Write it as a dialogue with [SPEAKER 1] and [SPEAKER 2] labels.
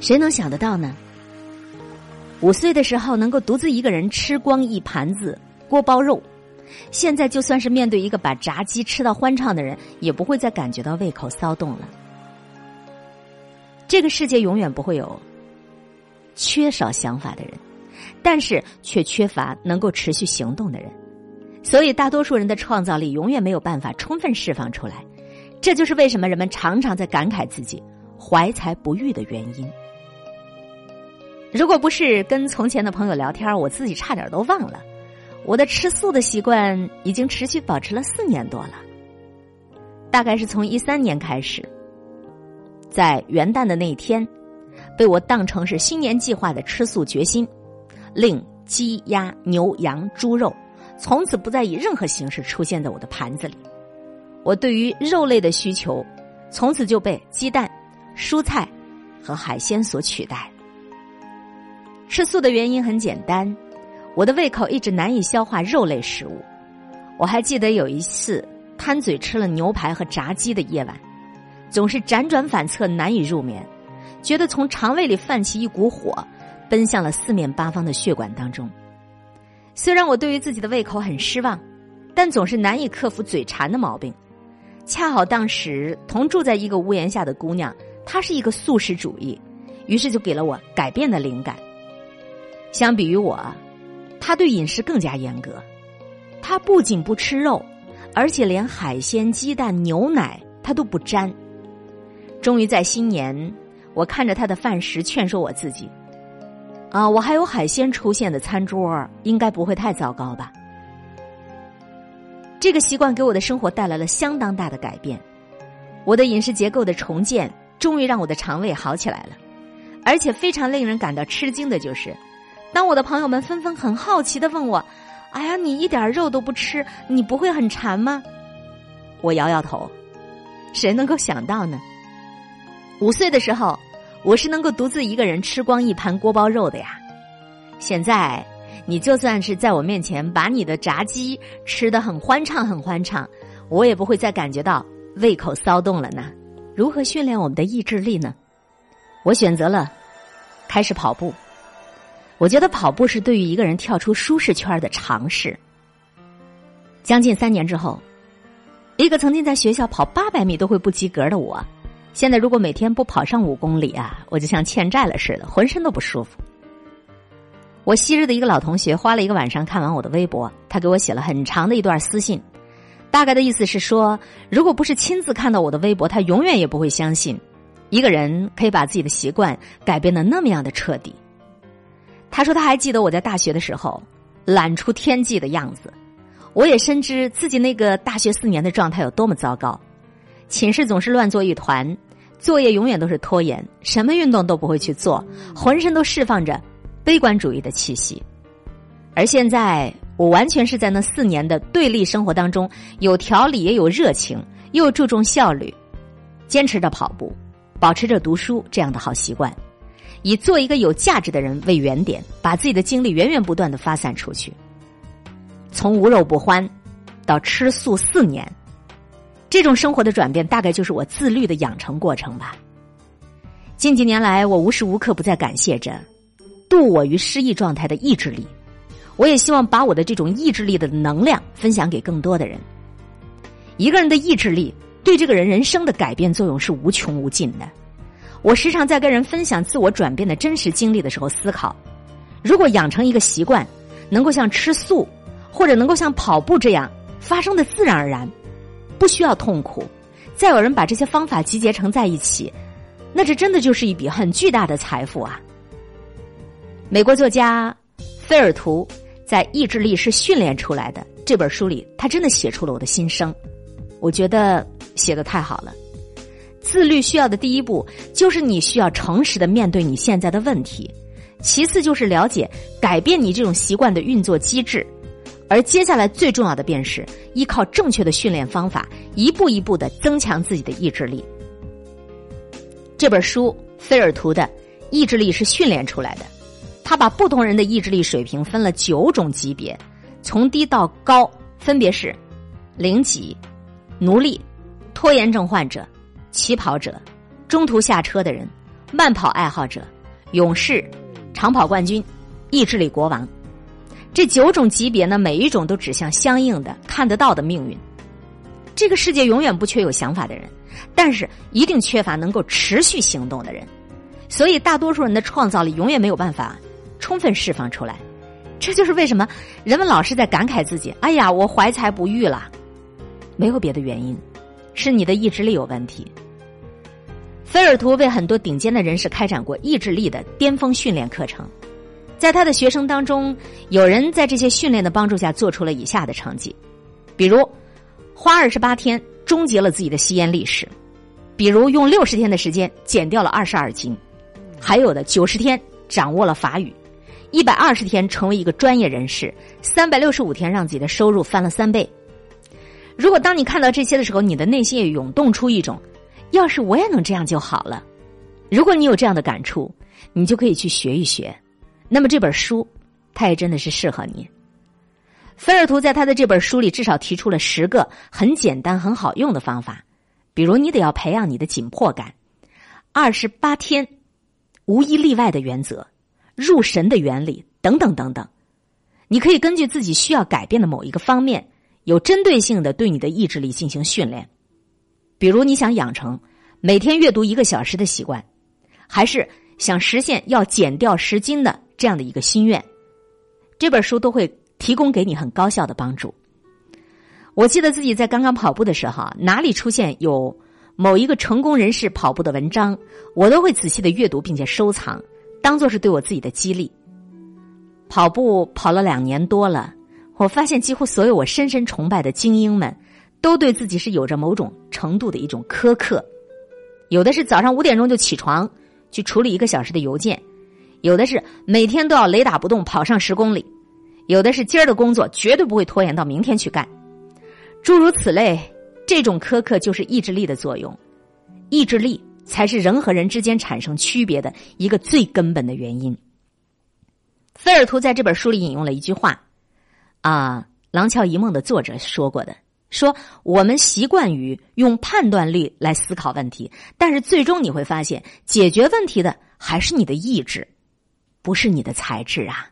[SPEAKER 1] 谁能想得到呢？五岁的时候能够独自一个人吃光一盘子锅包肉，现在就算是面对一个把炸鸡吃到欢畅的人，也不会再感觉到胃口骚动了。这个世界永远不会有缺少想法的人，但是却缺乏能够持续行动的人，所以大多数人的创造力永远没有办法充分释放出来。这就是为什么人们常常在感慨自己怀才不遇的原因。如果不是跟从前的朋友聊天，我自己差点都忘了，我的吃素的习惯已经持续保持了四年多了。大概是从一三年开始，在元旦的那一天，被我当成是新年计划的吃素决心，令鸡鸭牛羊猪肉从此不再以任何形式出现在我的盘子里。我对于肉类的需求，从此就被鸡蛋、蔬菜和海鲜所取代。吃素的原因很简单，我的胃口一直难以消化肉类食物。我还记得有一次贪嘴吃了牛排和炸鸡的夜晚，总是辗转反侧，难以入眠，觉得从肠胃里泛起一股火，奔向了四面八方的血管当中。虽然我对于自己的胃口很失望，但总是难以克服嘴馋的毛病。恰好当时同住在一个屋檐下的姑娘，她是一个素食主义，于是就给了我改变的灵感。相比于我，他对饮食更加严格。他不仅不吃肉，而且连海鲜、鸡蛋、牛奶他都不沾。终于在新年，我看着他的饭食，劝说我自己：啊，我还有海鲜出现的餐桌，应该不会太糟糕吧。这个习惯给我的生活带来了相当大的改变，我的饮食结构的重建终于让我的肠胃好起来了，而且非常令人感到吃惊的就是，当我的朋友们纷纷很好奇的问我：“哎呀，你一点肉都不吃，你不会很馋吗？”我摇摇头，谁能够想到呢？五岁的时候，我是能够独自一个人吃光一盘锅包肉的呀，现在。你就算是在我面前把你的炸鸡吃的很欢畅很欢畅，我也不会再感觉到胃口骚动了呢。如何训练我们的意志力呢？我选择了开始跑步。我觉得跑步是对于一个人跳出舒适圈的尝试。将近三年之后，一个曾经在学校跑八百米都会不及格的我，现在如果每天不跑上五公里啊，我就像欠债了似的，浑身都不舒服。我昔日的一个老同学花了一个晚上看完我的微博，他给我写了很长的一段私信，大概的意思是说，如果不是亲自看到我的微博，他永远也不会相信，一个人可以把自己的习惯改变的那么样的彻底。他说他还记得我在大学的时候懒出天际的样子，我也深知自己那个大学四年的状态有多么糟糕，寝室总是乱作一团，作业永远都是拖延，什么运动都不会去做，浑身都释放着。悲观主义的气息，而现在我完全是在那四年的对立生活当中，有条理也有热情，又注重效率，坚持着跑步，保持着读书这样的好习惯，以做一个有价值的人为原点，把自己的精力源源不断的发散出去。从无肉不欢到吃素四年，这种生活的转变，大概就是我自律的养成过程吧。近几年来，我无时无刻不在感谢着。渡我于失意状态的意志力，我也希望把我的这种意志力的能量分享给更多的人。一个人的意志力对这个人人生的改变作用是无穷无尽的。我时常在跟人分享自我转变的真实经历的时候思考：如果养成一个习惯，能够像吃素或者能够像跑步这样发生的自然而然，不需要痛苦，再有人把这些方法集结成在一起，那这真的就是一笔很巨大的财富啊！美国作家菲尔图在《意志力是训练出来的》这本书里，他真的写出了我的心声。我觉得写的太好了。自律需要的第一步就是你需要诚实的面对你现在的问题，其次就是了解改变你这种习惯的运作机制，而接下来最重要的便是依靠正确的训练方法，一步一步的增强自己的意志力。这本书菲尔图的《意志力是训练出来的》。他把不同人的意志力水平分了九种级别，从低到高，分别是零级、奴隶、拖延症患者、起跑者、中途下车的人、慢跑爱好者、勇士、长跑冠军、意志力国王。这九种级别呢，每一种都指向相应的、看得到的命运。这个世界永远不缺有想法的人，但是一定缺乏能够持续行动的人。所以，大多数人的创造力永远没有办法充分释放出来。这就是为什么人们老是在感慨自己：“哎呀，我怀才不遇了。”没有别的原因，是你的意志力有问题。菲尔图为很多顶尖的人士开展过意志力的巅峰训练课程，在他的学生当中，有人在这些训练的帮助下做出了以下的成绩，比如花二十八天终结了自己的吸烟历史，比如用六十天的时间减掉了二十二斤，还有的九十天掌握了法语。一百二十天成为一个专业人士，三百六十五天让自己的收入翻了三倍。如果当你看到这些的时候，你的内心也涌动出一种“要是我也能这样就好了”。如果你有这样的感触，你就可以去学一学。那么这本书，它也真的是适合你。菲尔图在他的这本书里至少提出了十个很简单、很好用的方法，比如你得要培养你的紧迫感，二十八天无一例外的原则。入神的原理等等等等，你可以根据自己需要改变的某一个方面，有针对性的对你的意志力进行训练。比如你想养成每天阅读一个小时的习惯，还是想实现要减掉十斤的这样的一个心愿，这本书都会提供给你很高效的帮助。我记得自己在刚刚跑步的时候，哪里出现有某一个成功人士跑步的文章，我都会仔细的阅读并且收藏。当做是对我自己的激励。跑步跑了两年多了，我发现几乎所有我深深崇拜的精英们，都对自己是有着某种程度的一种苛刻。有的是早上五点钟就起床去处理一个小时的邮件，有的是每天都要雷打不动跑上十公里，有的是今儿的工作绝对不会拖延到明天去干。诸如此类，这种苛刻就是意志力的作用，意志力。才是人和人之间产生区别的一个最根本的原因。菲尔图在这本书里引用了一句话，啊，《廊桥遗梦》的作者说过的，说我们习惯于用判断力来思考问题，但是最终你会发现，解决问题的还是你的意志，不是你的才智啊。